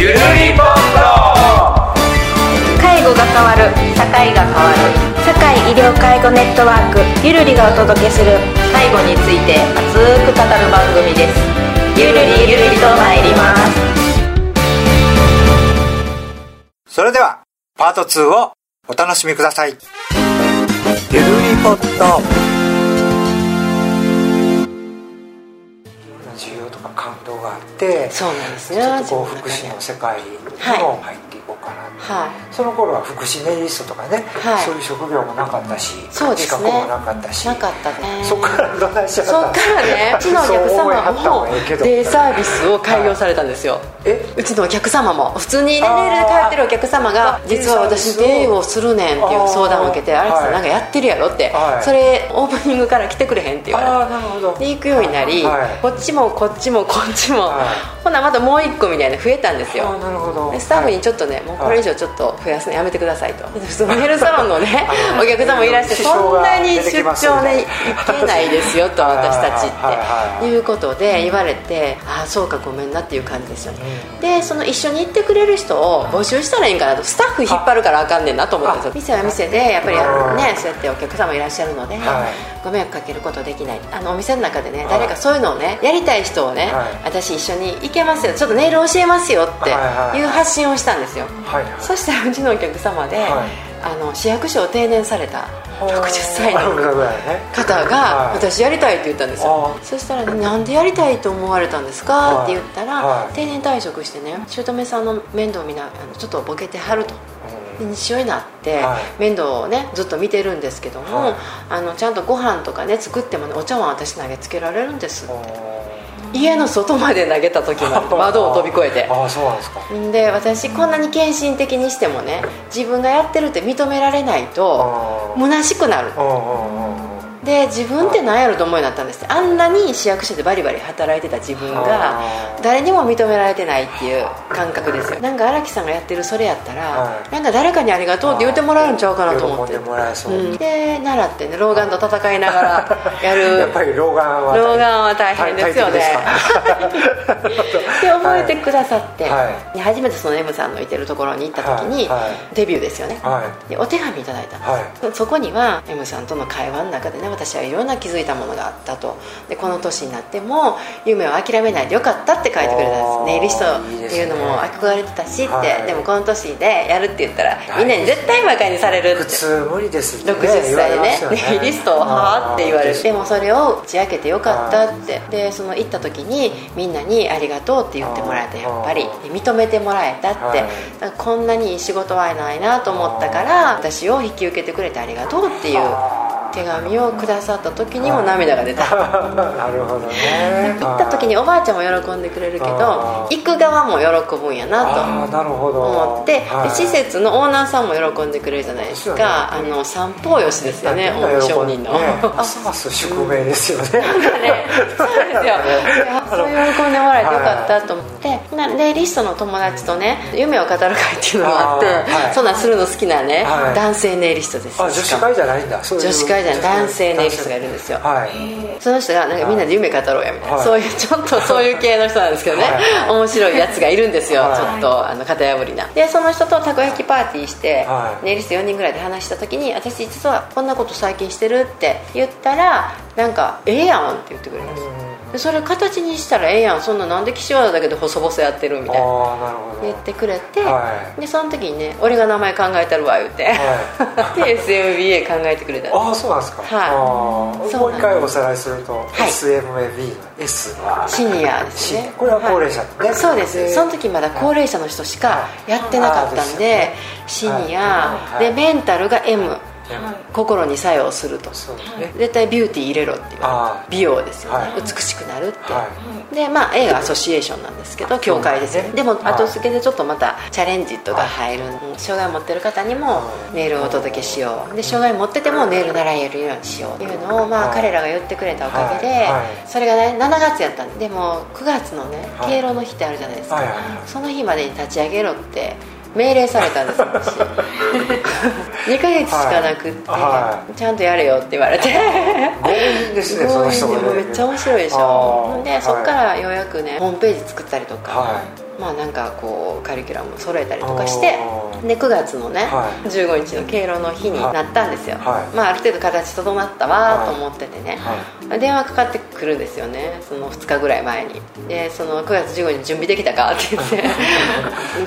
ゆるりぽん介護が変わる社会が変わる社会医療介護ネットワークゆるりがお届けする介護について熱く語る番組ですゆるりゆるりと参りますそれでは、パート2をお楽しみください。ゆるりポット。があって、そうなんですちょねっとこう福祉の世界にはい。も入ってかなってはい。その頃は福祉ネイリストとかね、はい。そういう職業もなかったし、そうですね。資格もなかったしなかったね。そっからどないしちゃったそっからねうちのお客様もデイサービスを開業されたんですよ、え？うちのお客様も。普通にねあー。ルで通ってるお客様があ実は私デイをするねんっていう相談を受けてあーはい。あれさんなんかやってるやろって、はい。それオープニングから来てくれへんって言われてああなるほど。で行くようになり、はい。こっちもこっちもこっちも、はほなまたもう一個みたいな増えたんですよ。なるほど。でスタッフにちょっとね、もうこれ以上ちょっと増やすのやめてくださいと。そのヘルサロンのね お客様もいらしてそんなにが出張ね行けないですよと はい私たちっていうことで言われてああそうかごめんなっていう感じですよね。でその一緒に行ってくれる人を募集したらいいんかなとスタッフ引っ張るからあかんねんなと思ったんですよ。店は店でやっぱりねそうやってお客様いらっしゃるのではご迷惑かけることできない。あのお店の中でね誰かそういうのをねやりたい人をねはい。私一緒に行けますよちょっとネイル教えますよっていう発信をしたんですよはいそしたらうちのお客様で、はい。あの市役所を定年された60歳の方がはい。私やりたいって言ったんですよ。あそしたら、なんでやりたいと思われたんですか?」はい。って言ったら、はい。定年退職してね姑さんの面倒見なちょっとボケてはると。で日曜になってはい。面倒をねずっと見てるんですけども、はい。あのちゃんとご飯とかね作ってもねお茶碗私投げつけられるんですお家の外まで投げた時まで 窓を飛び越えて。ああそうなんですか。で私こんなに献身的にしてもね自分がやってるって認められないと虚しくなるで自分って何やろと思うようになったんですあんなに市役所でバリバリ働いてた自分が誰にも認められてないっていう感覚ですよ。なんか荒木さんがやってるそれやったら、はい。なんか誰かにありがとうって言ってもらえるんちゃうかなと思って。喜んでもらえそう、うん、で習ってね老眼と戦いながらやる。やっぱり老眼は老眼は大変ですよね。で 覚えてくださって、はで初めてその M さんのいてるところに行った時に、はい。はい。デビューですよね、はでお手紙いただいたんです、そこには M さんとの会話の中でね私はいろんな気づいたものがあったと。でこの年になっても夢を諦めないでよかったって書いてくれたんですネイリストっていうのも憧れてたしって、はい。でもこの年でやるって言ったら、いみんなに絶対馬鹿にされるって。普通無理ですって、60歳でねネイリストをはあって言われるでもそれを打ち明けてよかったって。でその行った時にみんなにありがとうって言ってもらえたやっぱり。認めてもらえたって、はい。こんなにいい仕事はないなと思ったから私を引き受けてくれてありがとうっていう手紙をくださった時にも涙が出た。なるほどね。行った時におばあちゃんも喜んでくれるけど行く側も喜ぶんやなとああなるほど。思って、施設のオーナーさんも喜んでくれるじゃないですか、ですあの三方よしですよね大商人の、ねますます宿命ですよね、ね、そうですよ。そう喜んでもらえてよかったと思って、なでリストの友達とね夢を語る会っていうのがあってはい。そんなんするの好きなね、はい。男性ネイリストです。あ女子会じゃないんだ。女子会じゃ男性ネイリストがいるんですよ。はい。その人がなんかみんなで夢語ろうやみたいな、はい。そういうちょっとそういう系の人なんですけどね、はい。面白いやつがいるんですよ、はい。ちょっとあの型破りな。でその人とたこ焼きパーティーして、はい。ネイリスト4人ぐらいで話した時に私実はこんなこと最近してるって言ったらなんか「ええやん」って言ってくれるんですでそれ形にしたらええやん。そんななんで岸和田だけで細々やってるみたいな。言ってくれて、はでその時にね「俺が名前考えたるわ」言うて、は で SMBA 考えてくれたああそうなんですか。はい。もう一回おさらいすると、い。SMAB の S は。シニアですね。これは高齢者。ねはい。そうです。でその時まだ高齢者の人しかやってなかったんでシニア。はい。でメンタルが M 心に作用すると。ね。絶対ビューティー入れろって言わあれて美容ですよね、はい。美しくなるって、はでまあ A がアソシエーションなんですけど協会ですでもはい。後付けでちょっとまたチャレンジとか入る、障害を持ってる方にもネイルをお届けしよう。で障害持っててもネイル習えるようにしようっていうのを、まあはい彼らが言ってくれたおかげで、それがね7月やったんででも9月のねはい。敬老の日ってあるじゃないですか、その日までに立ち上げろって命令されたんです私。2ヶ月しかなくって、はちゃんとやれよって言われて。強引ですねその人めっちゃ面白いでしあょー。でそっからようやくねホームページ作ったりとか、はまあなんかこうカリキュラムを揃えたりとかしてで9月のね、はい、15日の敬老の日になったんですよ、はい、まあある程度形整ったわと思っててね、はい、電話かかってくるんですよねその2日ぐらい前に。でその9月15日準備できたかって言って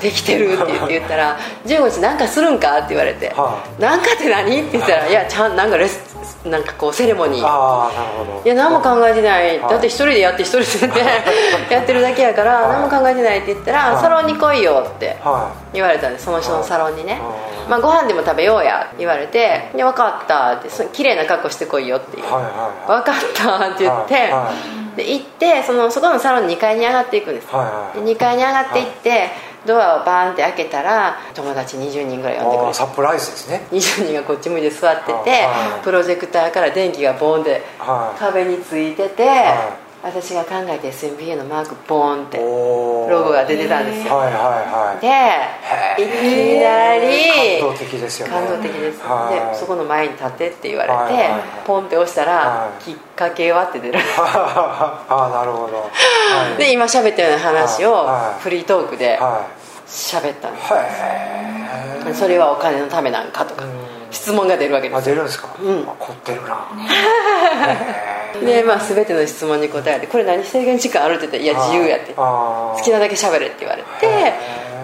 できてるって言って言ったら15日なんかするんかって言われて、はなんかって何って言ったらいやちゃんなんかレスなんかこうセレモニー。あなるほど。いや何も考えてない、だって一人でやって一人でやってるだけやから、何も考えてないって言ったら、サロンに来いよって言われたんですその人のサロンにね、まあ、ご飯でも食べようや言われて「で分かった」って「綺麗な格好してこいよ」っていう「分かった」って言って、で行ってそのそこのサロンの2階に上がっていくんです、で2階に上がっていって、ドアをバーンって開けたら友達20人ぐらい呼んでくれてサプライズですね。20人がこっち向いて座っててプロジェクターから電気がボーンで壁についてて私が考えて SMBA のマークボーンってロゴが出てたんですよ、はいはいはい、でいきなり感動的ですよね。感動的です、でそこの前に立てって言われて、はいはい、ポンって押したら、きっかけはって出る。ああなるほど、はい、で今喋ったような話をフリートークで喋ったんです、それはお金のためなんかとか、質問が出るわけですあ出るんですか？うん。凝ってるなで、まあ、全ての質問に答えて「これ何制限時間ある?」って言って「い。や自由や」って「好きなだけ喋れ」って言われて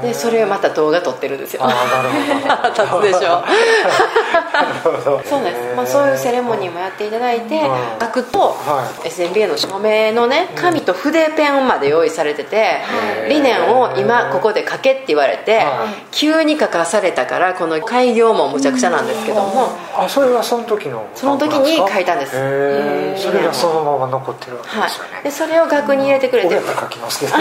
でそれをまた動画撮ってるんですよ。あなるほど。立つでしょ そうです、まあ、そういうセレモニーもやっていただいて書くと、SMBA の署名のね紙と筆ペンまで用意されてて理念を今ここで書けって言われて急に書かされたからこの開業もむちゃくちゃなんですけどもあそれはその時のその時に書いたんです。それがそのまま残ってるわけですよね、はい、でそれを額に入れてくれて書きますけど。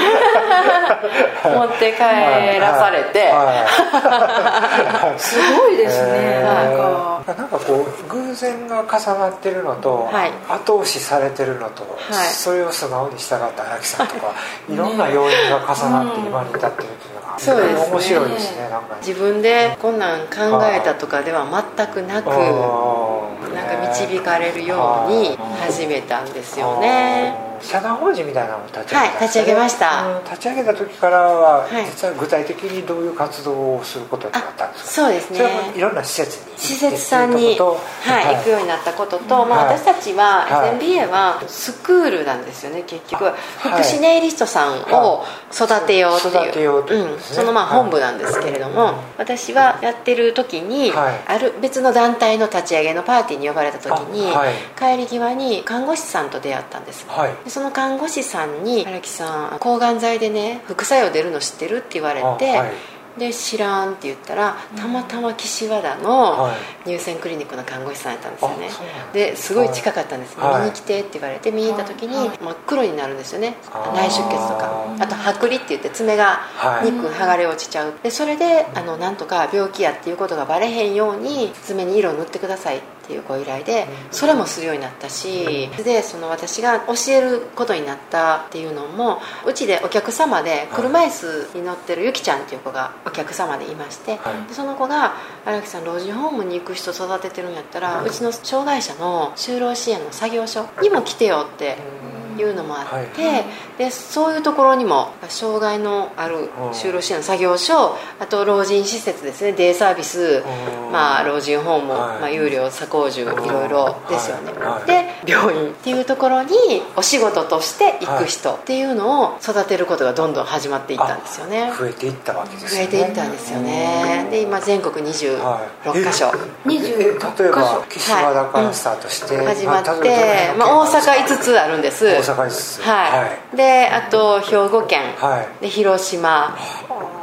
持って帰らされて、すごいですねかなんかこう偶然が重なってるのと、はい、後押しされてるのと、はい、それを素直に従った荒木さんとか いろんな要因が重なって今に至ってるっていうのがそうです、ね、面白いですねなんか。自分でこんなん考えたとかでは全くなくなんか導かれるように始めたんですよね。社団法人みたいなのを立ち上げた、はい、立ち上げました。立ち上げた時からは、実は具体的にどういう活動をすることになったんですか？そうですね。それはいろんな施設に施設さんに、はい行くようになったことと、まあ、私たちは SMBA はスクールなんですよね結局。福祉ネイリストさんを育てようっていう,、うん、そのまあ本部なんですけれども、私はやってる時に、ある別の団体の立ち上げのパーティーに呼ばれた時に、帰り際に看護師さんと出会ったんです、その看護師さんに「荒木さん抗がん剤でね副作用出るの知ってる?」って言われて、で知らんって言ったらたまたま岸和田の乳腺クリニックの看護師さんやったんですよね、ですごい近かったんです、見に来てって言われて見に行った時に真っ黒になるんですよね。内出血とか。あと剥離って言って爪が肉剥がれ落ちちゃう。でそれであのなんとか病気やっていうことがバレへんように爪に色を塗ってください。ってっていうご依頼でそれもするようになったしでその私が教えることになったっていうのもうちでお客様で車椅子に乗ってるゆきちゃんっていう子がお客様でいまして、その子が「荒木さん老人ホームに行く人育ててるんやったらうちの障害者の就労支援の作業所にも来てよ」っていうのもあって、はい、でそういうところにも障害のある就労支援の作業所あと老人施設ですね。デイサービス、まあ、老人ホーム、はい、まあ、有料鎖工住いろい。ろですよね、はい、で病院っていうところにお仕事として行く人っていうのを育てることがどんどん始まっていったんですよね。増えていったわけですね。増えていったんですよね。で今全国26か所、はい、例えば岸和田からスタートして、うん、始まって、まあ、大阪5つあるんです阪ですはい、であと兵庫県、はい、で広島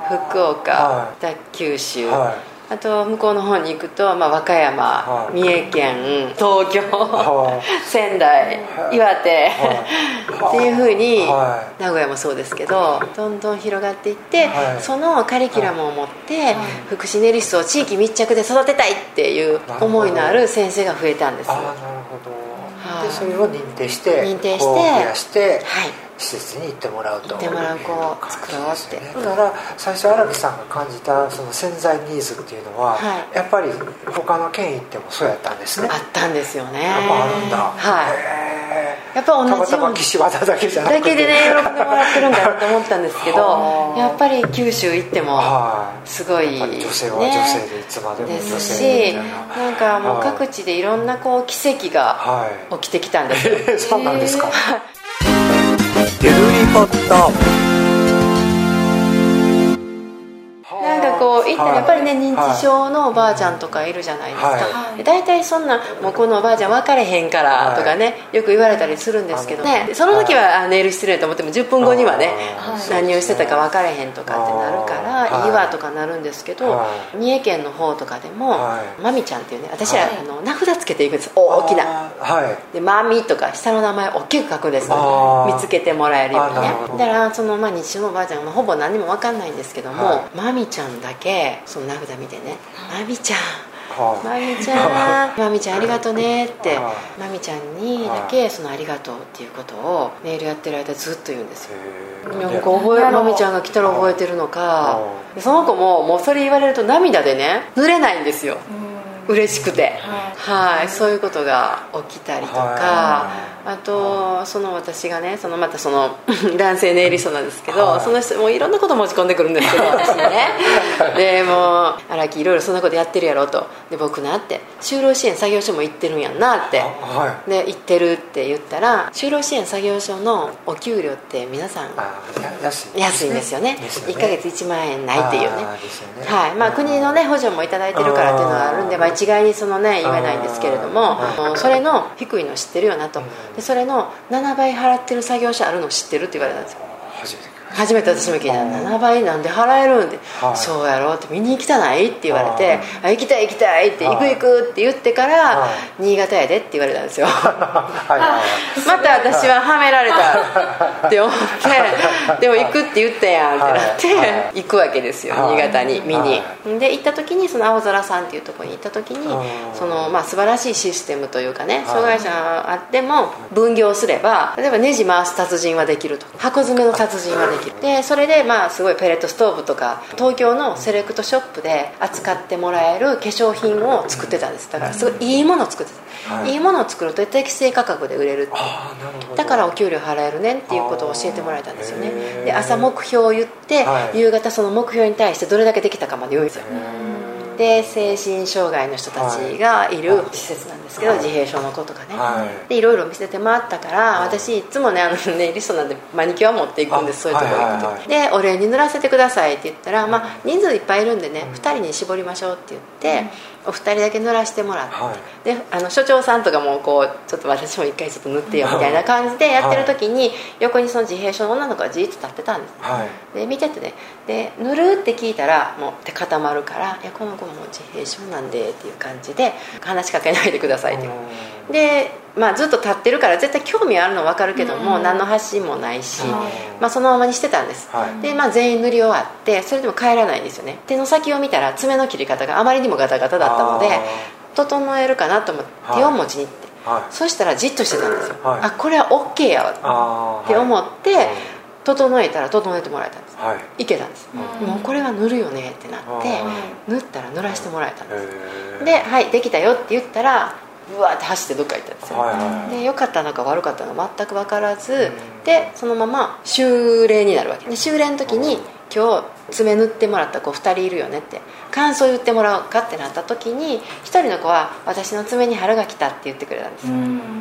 福岡、はい、九州、はい。あと向こうの方に行くと、まあ、和歌山、はい、三重県東京、はい、仙台、はい、岩手、っていうふうに、名古屋もそうですけどどんどん広がっていって、そのカリキュラムを持って、福祉ネリストを地域密着で育てたいっていう思いのある先生が増えたんですあなるほどでそれを認定して認定して増やして、はい、施設に行ってもらうと。行ってもらう子を作ろうって、ね、だから最初荒木さんが感じたその潜在ニーズっていうのは、はい、やっぱり他の県行ってもそうやったんですね。あったんですよね。やっぱあるんだ。はいやっぱ同じように。たまたま岸和田だけじゃなくて。だけでね喜んでもらってるんだなと思ったんですけど やっぱり九州行ってもすごい、ね、女性は女性でいつまでもですしなんかもう各地でいろんなこう奇跡が起きてきたんですよ、はい、そうなんですか。ゆるりポット行ったらやっぱりね認知症のおばあちゃんとかいるじゃないですか。大体そんなもうこのおばあちゃん分かれへんからとかねよく言われたりするんですけど。ねその時はネイル失礼と思っても10分後にはね何をしてたか分かれへんとかってなるからい。いわとかなるんですけど三重県の方とかでもまみちゃんっていうね私らあの名札つけていくんです。大きな。でまみとか下の名前大きく書くんです見つけてもらえるようにね。だからそのまあ認知症のおばあちゃんはほぼ何も分かんないんですけどもまみちゃんだけその名札見てね「まみちゃんまみちゃん まみちゃんありがとね」ってまみちゃんにだけその「ありがとう」っていうことをメールやってる間ずっと言うんですよ。なんか覚えまみちゃんが来たら覚えてるのか。その子ももうそれ言われると涙でね濡れないんですよ。嬉しくて。はい。そういうことが起きたりとかあとその私がねそのまたその 男性ネイリストなんですけど、はい、その人もいろんなこと持ち込んでくるんですけど私にね。でもう荒木いろいろそんなことやってるやろと。で僕なって。就労支援作業所も行ってるんやんなって、はい、で行ってるって言ったら就労支援作業所のお給料って皆さん安い。安いんですよね。ね。1か月1万円ないっていうね、ね、はい。まあ、国のね補助も頂いてるからっていうのがあるんで、まあ、一概にそのね言えないんですけれどもそれの低いの知ってるよなとでそれの7倍払ってる作業者あるの知ってるって言われたんですよ。初めて私も聞いた7倍なんで払えるんで、はい、そうやろって。見に行きたないって言われてあ行きたい行きたいって行く行くって言ってから新潟やでって言われたんですよ。また私ははめられた って思ってでも行くって言ったやんってなって行くわけですよ新潟に見に。で行った時にその青空さんっていうところに行った時にそのまあ素晴らしいシステムというかね障害者があっても分業すれば例えばネジ回す達人はできると。箱詰めの達人はできるでそれでまあすごいペレットストーブとか東京のセレクトショップで扱ってもらえる化粧品を作ってたんです。だからすごいいいものを作ってた、はい、いいものを作ると適正価格で売れるだからお給料払えるねんっていうことを教えてもらえたんですよね。で朝目標を言って、はい、夕方その目標に対してどれだけできたかまで言うんですよで精神障害の人たちがいる施設なんですけど、自閉症の子とかね、でいろいろ見せてもらったから、私いつもねあのネイリストなんでマニキュア持っていくんですそういうとこ行くと、でお礼に塗らせてくださいって言ったら、まあ、人数いっぱいいるんでね、2人に絞りましょうって言って、お二人だけ塗らせてもらって、はい、であの所長さんとかもこうちょっと私も一回ちょっと塗ってよみたいな感じでやってる時に、横にその自閉症の女の子がじっと立ってたんです、はい、で見ててねで塗るって聞いたらもう手固まるから「いやこの子も自閉症なんで」っていう感じで話しかけないでくださいってで、まあ、ずっと立ってるから絶対興味あるの分かるけども、何の発信もないし、まあ、そのままにしてたんです、はい、で、まあ、全員塗り終わってそれでも帰らないんですよね。手の先を見たら爪の切り方があまりにもガタガタだったので整えるかなと思って手を持ちに行って、はい、そしたらじっとしてたんですよ、はい、あこれは OK やわって思って、整えたら整えてもらえたんです、はい、いけたんです、うん、もうこれは塗るよねってなって塗ったら塗らせてもらえたんです。で「はいできたよ」って言ったらうわって走ってどっか行ったんですよ、はいはい、で良かったのか悪かったのか全く分からず、うん、でそのまま修練になるわけ。で修練の時に今日爪塗ってもらった子2人いるよねって。感想言ってもらおうかってなった時に1人の子は「私の爪に春が来た」って言ってくれたんです。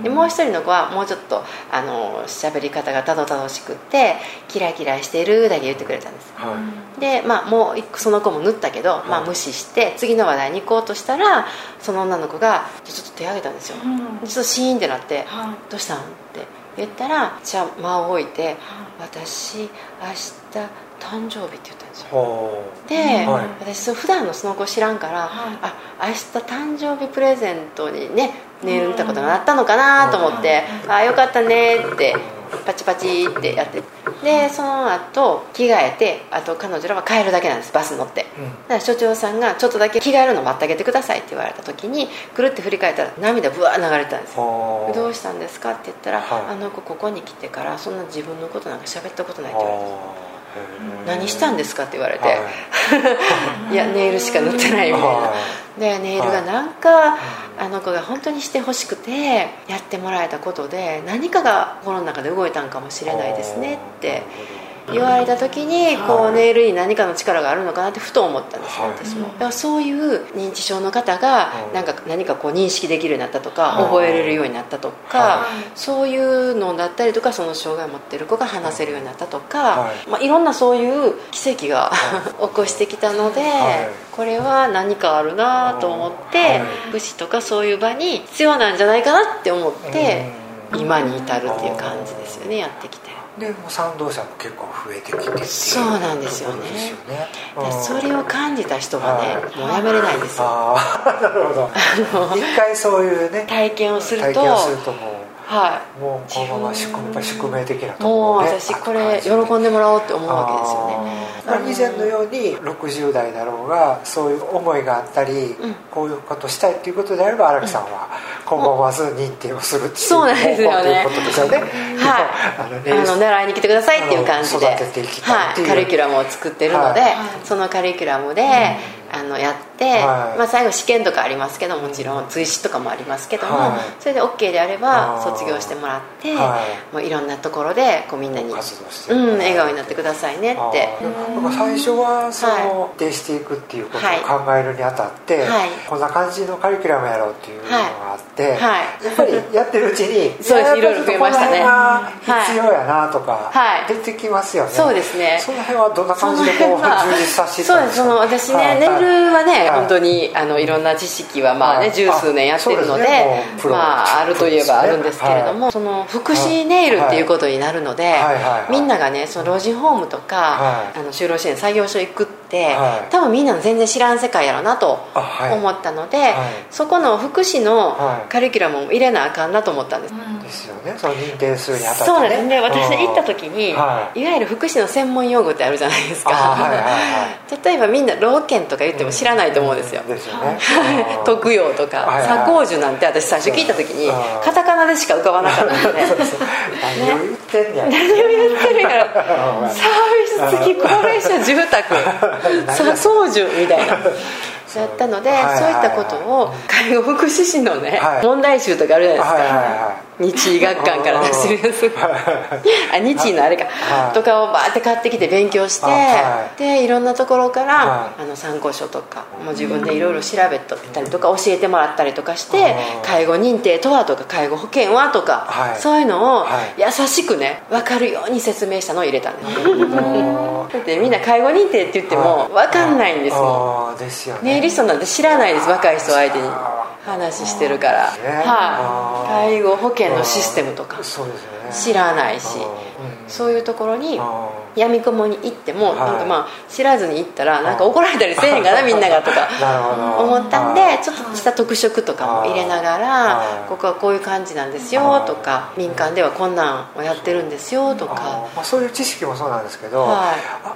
でもう1人の子はもうちょっとあの喋り方がたどたどしくって「キラキラしてる」だけ言ってくれたんです、はい、で、まあ、もうその子も塗ったけど、まあ、無視して次の話題に行こうとしたらその女の子がちょっと手挙げたんですよ、ちょっとシーンってなって「どうしたん?」って言ったらじゃあ間を置いて「私明日誕生日って言ったんですよ。で、はい、私普段のその子知らんから、はい、あ明日誕生日プレゼントにねネイル塗ったことがあったのかなと思って「ああよかったね」ってパチパチってやって。でその後着替えてあと彼女らは帰るだけなんですバス乗って、だから所長さんが「ちょっとだけ着替えるの待ってあげてください」って言われた時にくるって振り返ったら涙ぶわ流れてたんですよ。どうしたんですか？って言ったら、はい、あの子ここに来てからそんな自分のことなんか喋ったことないって言われた何したんですか?」って言われて「い。やネイルしか塗ってない」みたいな。でネイルがなんかあの子が本当にしてほしくてやってもらえたことで何かが心の中で動いたんかもしれないですねって言われた時にこうネイルに何かの力があるのかなってふと思ったんですね、私も。だからそういう認知症の方がなんか何かこう認識できるようになったとか覚えれるようになったとかそういうのだったりとかその障害を持ってる子が話せるようになったとか、まあ、いろんなそういう奇跡が 起こしてきたのでこれは何かあるなと思って福祉とかそういう場に必要なんじゃないかなって思って今に至るっていう感じですよねやってきて。でも賛同者も結構増えてきてってそうなんですよね。それを感じた人がね、もうやめれないんですよ。ああ なるほど。一回そういうね体験をすると体験をするともうはい、もうこのまま宿宿命的なところ、ね、もう私これ喜んでもらおうって思うわけですよね。以前のように60代だろうがそういう思いがあったり、うん、こういうことしたいっていうことであれば荒木さんは今後まず認定をするっていうそうなんですよね。ことですよねはい。あの習いに来てくださいっていう感じで。はい、カリキュラムを作ってるので、はい、そのカリキュラムで、うん。あのやって、はい、まあ、最後試験とかありますけどもちろん追試とかもありますけども、はい、それで OK であれば卒業してもらって、はい、もういろんなところでこうみんなに、うん、笑顔になってくださいねって。最初はその徹していくっていうことを考えるにあたって、こんな感じのカリキュラムやろうっていうのがあって、やっぱりやってるうちに そうです。いろいろ増えましたね必要やなとか出てきますよね、そうですね。その辺はどんな感じでこう充実させてたんですか？そうです。その私ね、ネイルはね、本当にあのいろんな知識はまあね、十数年やってるのでまああるといえばあるんですけれども、その福祉ネイルっていうことになるので、みんながねその老人ホームとか、あの就労支援作業所行くって、多分みんな全然知らん世界やろうなと思ったので、そこの福祉のカリキュラムも入れなあかんなと思ったんです、ですよね。その認定するにあたって、ね、そうなんですね。私行った時に、い、わゆる福祉の専門用語ってあるじゃないですか、例えばみんな老犬とか言っても知らないと思うんですよ、ですよね。特養とか左高樹なんて私最初聞いた時にカタカナでしか浮かばなかったんで、ね、何を言ってんや何を言ってるか。ら サービス付き高齢者住宅。左高樹みたいな。やったので、そういったことを介護福祉士のね、問題集とかあるじゃないですか、日医学館から出してるやつ。あ日医のあれか、とかをバーって買ってきて勉強して、でいろんなところから、あの参考書とかもう自分でいろいろ調べたりとか教えてもらったりとかして、介護認定とはとか介護保険はとか、そういうのを優しくね分かるように説明したのを入れたん ですだってみんな介護認定って言っても分かんないんですもん。ですよねリストなんて知らないです若い人相手に話してるから、はい、介護保険のシステムとか。知らないし。そういうところにやみくもに行っても、なんかまあ知らずに行ったらなんか怒られたりせえへんかな みんながとか。思ったんでちょっとした特色とかも入れながらここはこういう感じなんですよとか民間ではこんなんをやってるんですよとか。まあ、そういう知識もそうなんですけど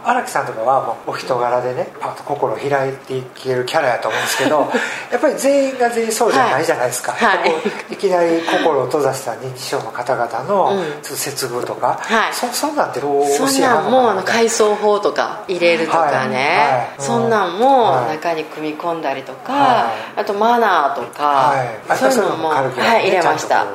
荒、木さんとかはもうお人柄でねパッと心を開いていけるキャラやと思うんですけど やっぱり全員が全員そうじゃないじゃないですか、い、きなり心を閉ざした認知症の方々の接遇とか、そそんなんてどうそんなんもあの改装法とか入れるとかね、そんなんも中に組み込んだりとか、あとマナーとか、そういうのも、はい、入れました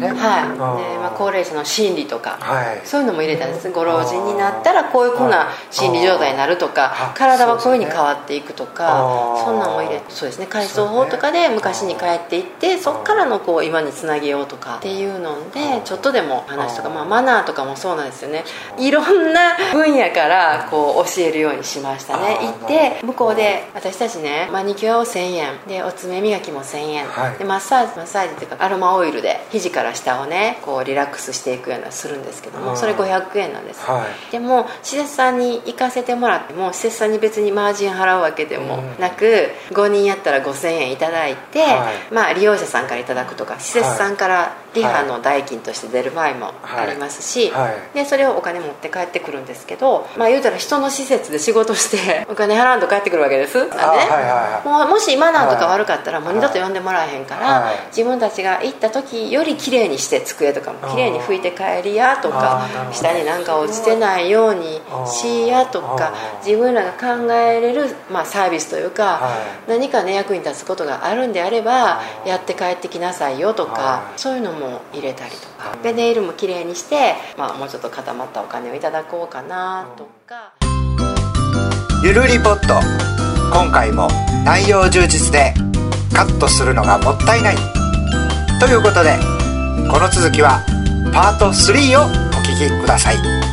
はい。でまあ、高齢者の心理とか、そういうのも入れたんです。ご老人になったらこういうふうな心理状態になるとか体はこういうふうに変わっていくとかそんなんも入れそうですね。改装法とかで昔に帰っていってそこからのこう今につなげようとかっていうのでちょっとでも話とか、まあ、マナーとかもそうなんですよね。いろんな分野からこう教えるようにしましたね。行って向こうで私たちねマニキュアを1000円でお爪磨きも1000円、でマッサージマッサージっていうかアロマオイルで肘から下をねこうリラックスしていくようなするんですけどもそれ500円なんです、はい、でも施設さんに行かせてもらっても施設さんに別にマージン払うわけでもなく、5人やったら5000円いただいて、はい、まあ利用者さんからいただくとか施設さんからリハの代金として出る場合もありますし、はい。はい、でそれをお金持って帰ってくるんですけどまあ言うたら人の施設で仕事して お金払うと帰ってくるわけです。あね、はいはい、もうもしマナーとか悪かったらもう二度と呼んでもらえへんから、自分たちが行った時より綺麗にして机とかも綺麗に拭いて帰りやとか下に何か落ちてないようにしやとか自分らが考えれる、まあ、サービスというか、何かね役に立つことがあるんであればやって帰ってきなさいよとかそういうのも入れたりとか。でネイルも綺麗にして、まあ、もうちょっと固まったお金をいただこうかなとか。ゆるりポット。今回も内容充実でカットするのがもったいない。ということでこの続きはパート3をお聴きください